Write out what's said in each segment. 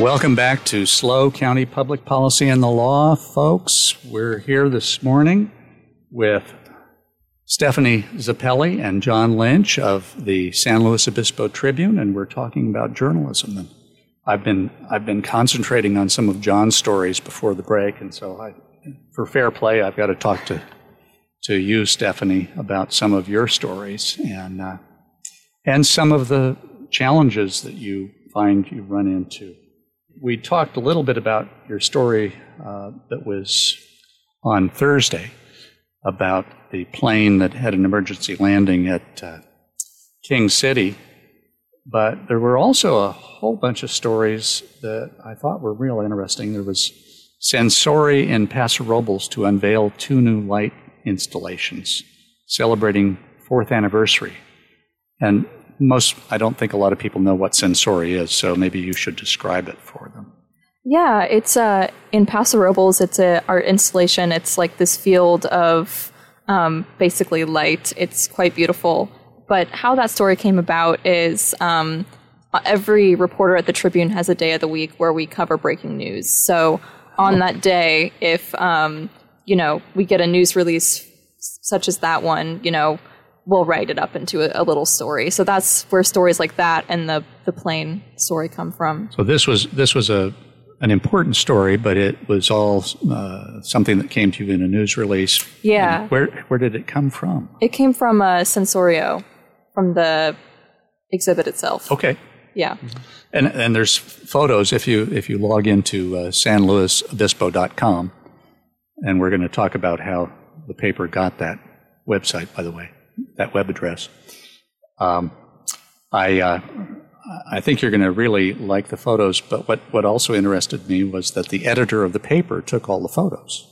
Welcome back to SLO County Public Policy and the Law, folks. We're here this morning with Stephanie Zappelli and John Lynch of the San Luis Obispo Tribune, and we're talking about journalism. And I've been I've been concentrating on some of John's stories before the break, and so I, for fair play, I've got to talk to to you, Stephanie, about some of your stories and uh, and some of the challenges that you find you run into. We talked a little bit about your story uh, that was on Thursday about the plane that had an emergency landing at uh, King City, but there were also a whole bunch of stories that I thought were real interesting. There was Sensorio in Paso Robles to unveil two new light installations celebrating fourth anniversary. And most, I don't think a lot of people know what Sensorio is, so maybe you should describe it for them. Yeah, it's uh, in Paso Robles. It's a art installation. It's like this field of um, basically light. It's quite beautiful. But how that story came about is um, every reporter at the Tribune has a day of the week where we cover breaking news. So on that day, if um, you know we get a news release such as that one, you know we'll write it up into a, a, little story. So that's where stories like that and the the plane story come from. So this was this was a an important story, but it was all uh, something that came to you in a news release. Yeah. And where where did it come from? It came from uh, Sensorio, from the exhibit itself. Okay. Yeah. And and there's photos if you if you log into uh, sanluisobispo.com, and we're going to talk about how the paper got that website. By the way, that web address. Um, I uh, I think you're going to really like the photos. But what what also interested me was that the editor of the paper took all the photos.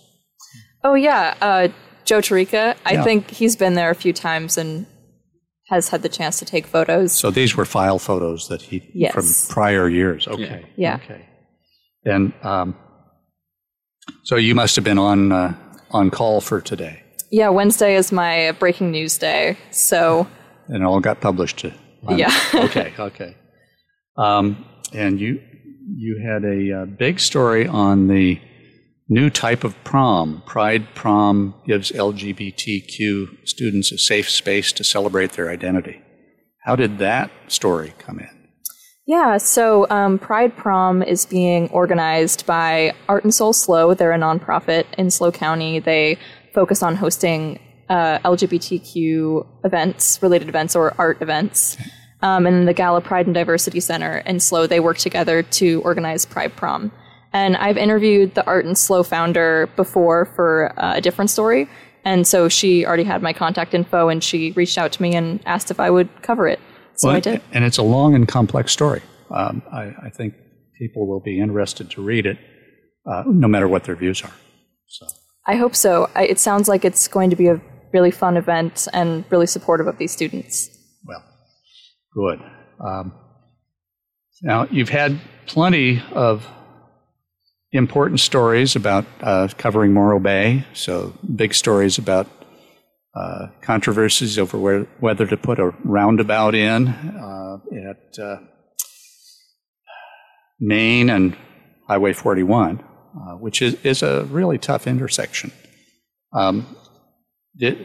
Oh yeah, uh, Joe Tarica. I yeah. think he's been there a few times and has had the chance to take photos. So these were file photos that he yes. from prior years. Okay. Yeah. Okay. And um, so you must have been on uh, on call for today. Yeah, Wednesday is my breaking news day. So. And it all got published. Yeah. okay. Okay. Um, and you you had a uh, big story on the new type of prom. Pride Prom gives LGBTQ students a safe space to celebrate their identity. How did that story come in? Yeah, so um, Pride Prom is being organized by Art and Soul SLO. They're a nonprofit in SLO County. They focus on hosting uh, LGBTQ events, related events, or art events. Um, and the Gala Pride and Diversity Center and SLO, they work together to organize Pride Prom. And I've interviewed the Art and SLO founder before for uh, a different story. And so she already had my contact info and she reached out to me and asked if I would cover it. So well, I did. And it's a long and complex story. Um, I, I, think people will be interested to read it, uh, no matter what their views are. So I hope so. I, it sounds like it's going to be a really fun event and really supportive of these students. Well, good. Um, now, you've had plenty of important stories about uh, covering Morro Bay, so big stories about uh, controversies over where, whether to put a roundabout in uh, at uh, Main and Highway 41, uh, which is, is a really tough intersection. Um, did,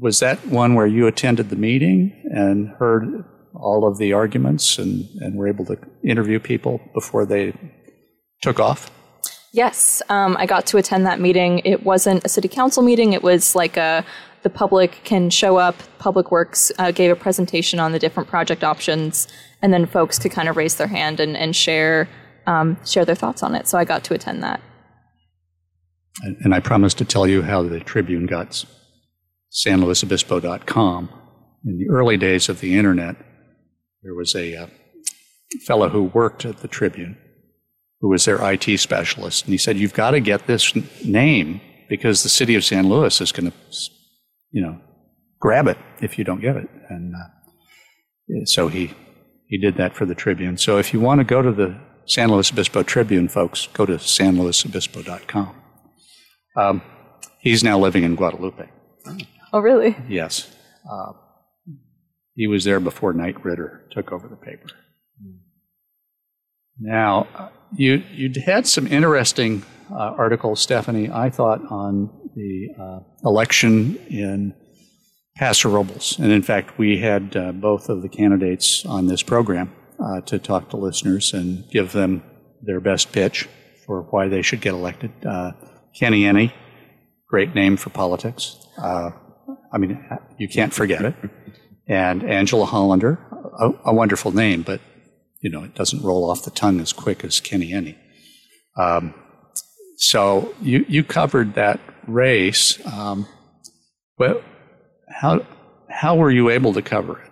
was that one where you attended the meeting and heard all of the arguments and, and were able to interview people before they took off? Yes, um, I got to attend that meeting. It wasn't a city council meeting. It was like a the public can show up. Public Works uh, gave a presentation on the different project options, and then folks could kind of raise their hand and, and share um, share their thoughts on it. So I got to attend that. And, I promised to tell you how the Tribune got sanluisobispo.com. In the early days of the internet, there was a uh, fellow who worked at the Tribune who was their IT specialist. And he said, You've got to get this name because the city of San Luis is going to, you know, grab it if you don't get it. And uh, so he, he did that for the Tribune. So if you want to go to the San Luis Obispo Tribune, folks, go to sanluisobispo.com. Um, he's now living in Guadalupe. Oh, really? Yes. Uh, he was there before Knight Ridder took over the paper. Now, uh, you you had some interesting uh, articles, Stephanie. I thought on the uh, election in Paso Robles, and in fact, we had uh, both of the candidates on this program uh, to talk to listeners and give them their best pitch for why they should get elected. Uh, Kenny Enney, great name for politics. I mean, you can't forget it. And Angela Hollander, a, a wonderful name, but you know, it doesn't roll off the tongue as quick as Kenny Enney. Um, so you, you covered that race. Um, well, how, how were you able to cover it?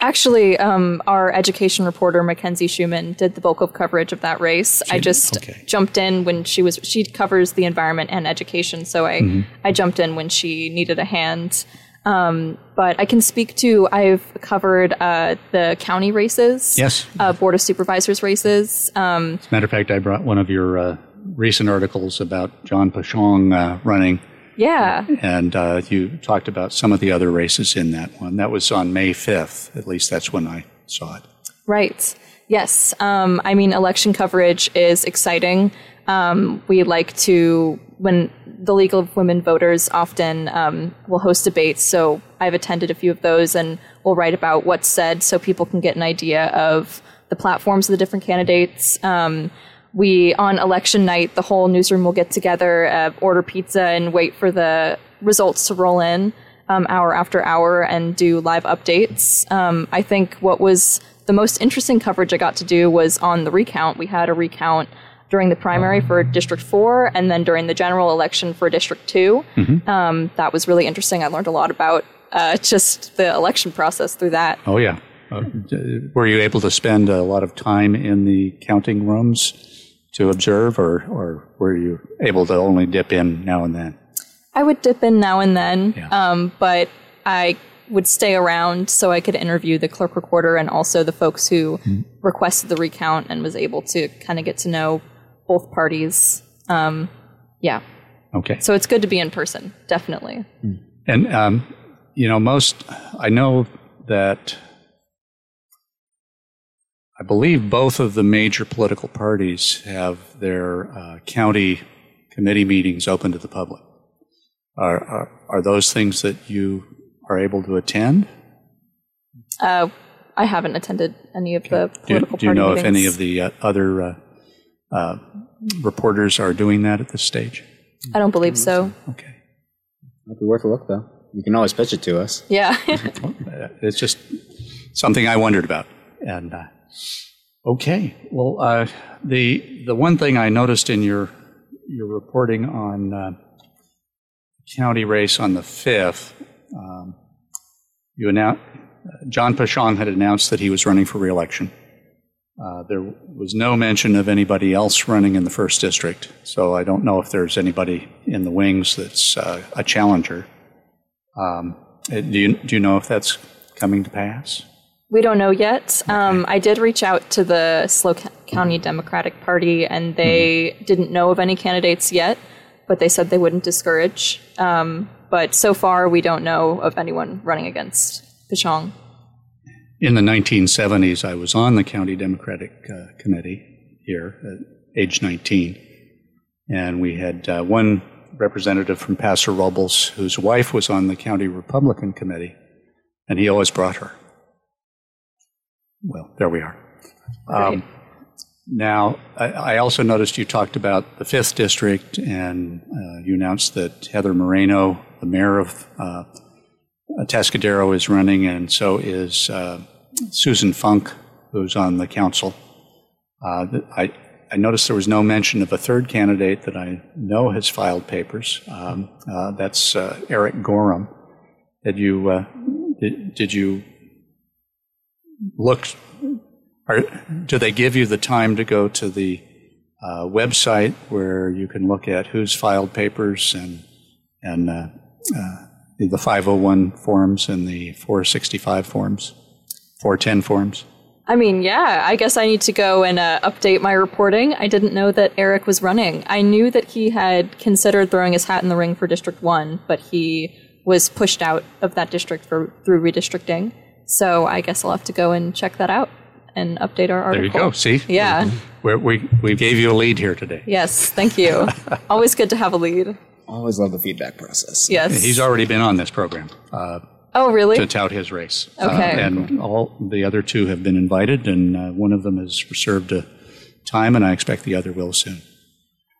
Actually, um, our education reporter Mackenzie Shuman did the bulk of coverage of that race. She I just okay. jumped in when she was she covers the environment and education, so I mm-hmm. I jumped in when she needed a hand. Um, but I can speak to, I've covered uh, the county races. Yes. Uh, Board of Supervisors races. Um, As a matter of fact, I brought one of your uh, recent articles about John Peschong uh, running. Yeah. And uh, you talked about some of the other races in that one. That was on May 5th. At least that's when I saw it. Right. Yes. Um, I mean, election coverage is exciting. Um, we like to, when the League of Women Voters often um, will host debates. So I've attended a few of those and we'll write about what's said so people can get an idea of the platforms of the different candidates. Um, we, on election night, the whole newsroom will get together, uh, order pizza, and wait for the results to roll in um, hour after hour and do live updates. Um, I think what was the most interesting coverage I got to do was on the recount. We had a recount during the primary for District 4 and then during the general election for District 2. Mm-hmm. Um, that was really interesting. I learned a lot about uh, just the election process through that. Oh, yeah. Uh, were you able to spend a lot of time in the counting rooms to observe, or, or were you able to only dip in now and then? I would dip in now and then, yeah. um, but I would stay around so I could interview the clerk recorder and also the folks who mm-hmm. requested the recount and was able to kind of get to know both parties. Um, yeah. Okay. So it's good to be in person, definitely. And, um, you know, most, I know that I believe both of the major political parties have their uh, county committee meetings open to the public. Are, are, are, those things that you are able to attend? Uh, I haven't attended any of the political do, do you know meetings. if any of the uh, other uh, uh, reporters are doing that at this stage? I don't believe so. Okay. Might be worth a look, though. You can always pitch it to us. Yeah. it's just something I wondered about. And uh, okay, well, uh, the the one thing I noticed in your your reporting on uh, county race on the fifth, um, you announced John Peschong had announced that he was running for reelection. Uh, there was no mention of anybody else running in the first district, so I don't know if there's anybody in the wings that's uh, a challenger. Um, uh, do you do you know if that's coming to pass? We don't know yet. Um, I did reach out to the SLO County Democratic Party, and they mm-hmm. didn't know of any candidates yet, but they said they wouldn't discourage. Um, but so far, we don't know of anyone running against Peschong in the 1970s, I was on the county Democratic uh, committee here at age 19, and we had uh, one representative from Paso Robles whose wife was on the county Republican committee, and he always brought her. Well, there we are. Um, now, I, I, also noticed you talked about the fifth district, and uh, you announced that Heather Moreno, the mayor of uh, Atascadero is running, and so is uh, Susan Funk, who's on the council. Uh, I, I noticed there was no mention of a third candidate that I know has filed papers. Um, uh, that's uh, Eric Gorham. Did you uh, did, did you look? Or do they give you the time to go to the uh, website where you can look at who's filed papers and and the 501 forms and the 465 forms, 410 forms? I mean, yeah, I guess I need to go and uh, update my reporting. I didn't know that Eric was running. I knew that he had considered throwing his hat in the ring for District 1, but he was pushed out of that district for, through redistricting. So I guess I'll have to go and check that out and update our article. There you go. See? Yeah. We're, we we gave you a lead here today. Yes. Thank you. Always good to have a lead. Always love the feedback process. Yes. He's already been on this program uh, oh, really? to tout his race. Uh, Okay. and all the other two have been invited, and uh, one of them has reserved a time, and I expect the other will soon.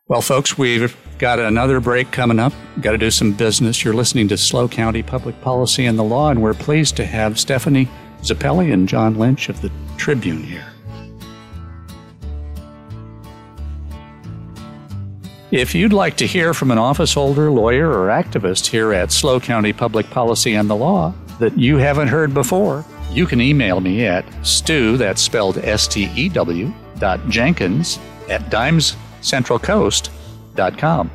Well, folks, we've got another break coming up. Got to do some business. You're listening to SLO County Public Policy and the Law, and we're pleased to have Stephanie Zappelli and John Lynch of the Tribune here. If you'd like to hear from an office holder, lawyer, or activist here at SLO County Public Policy and the Law that you haven't heard before, you can email me at stew, that's spelled S-T-E-W, dot Jenkins at dimescentralcoast.com.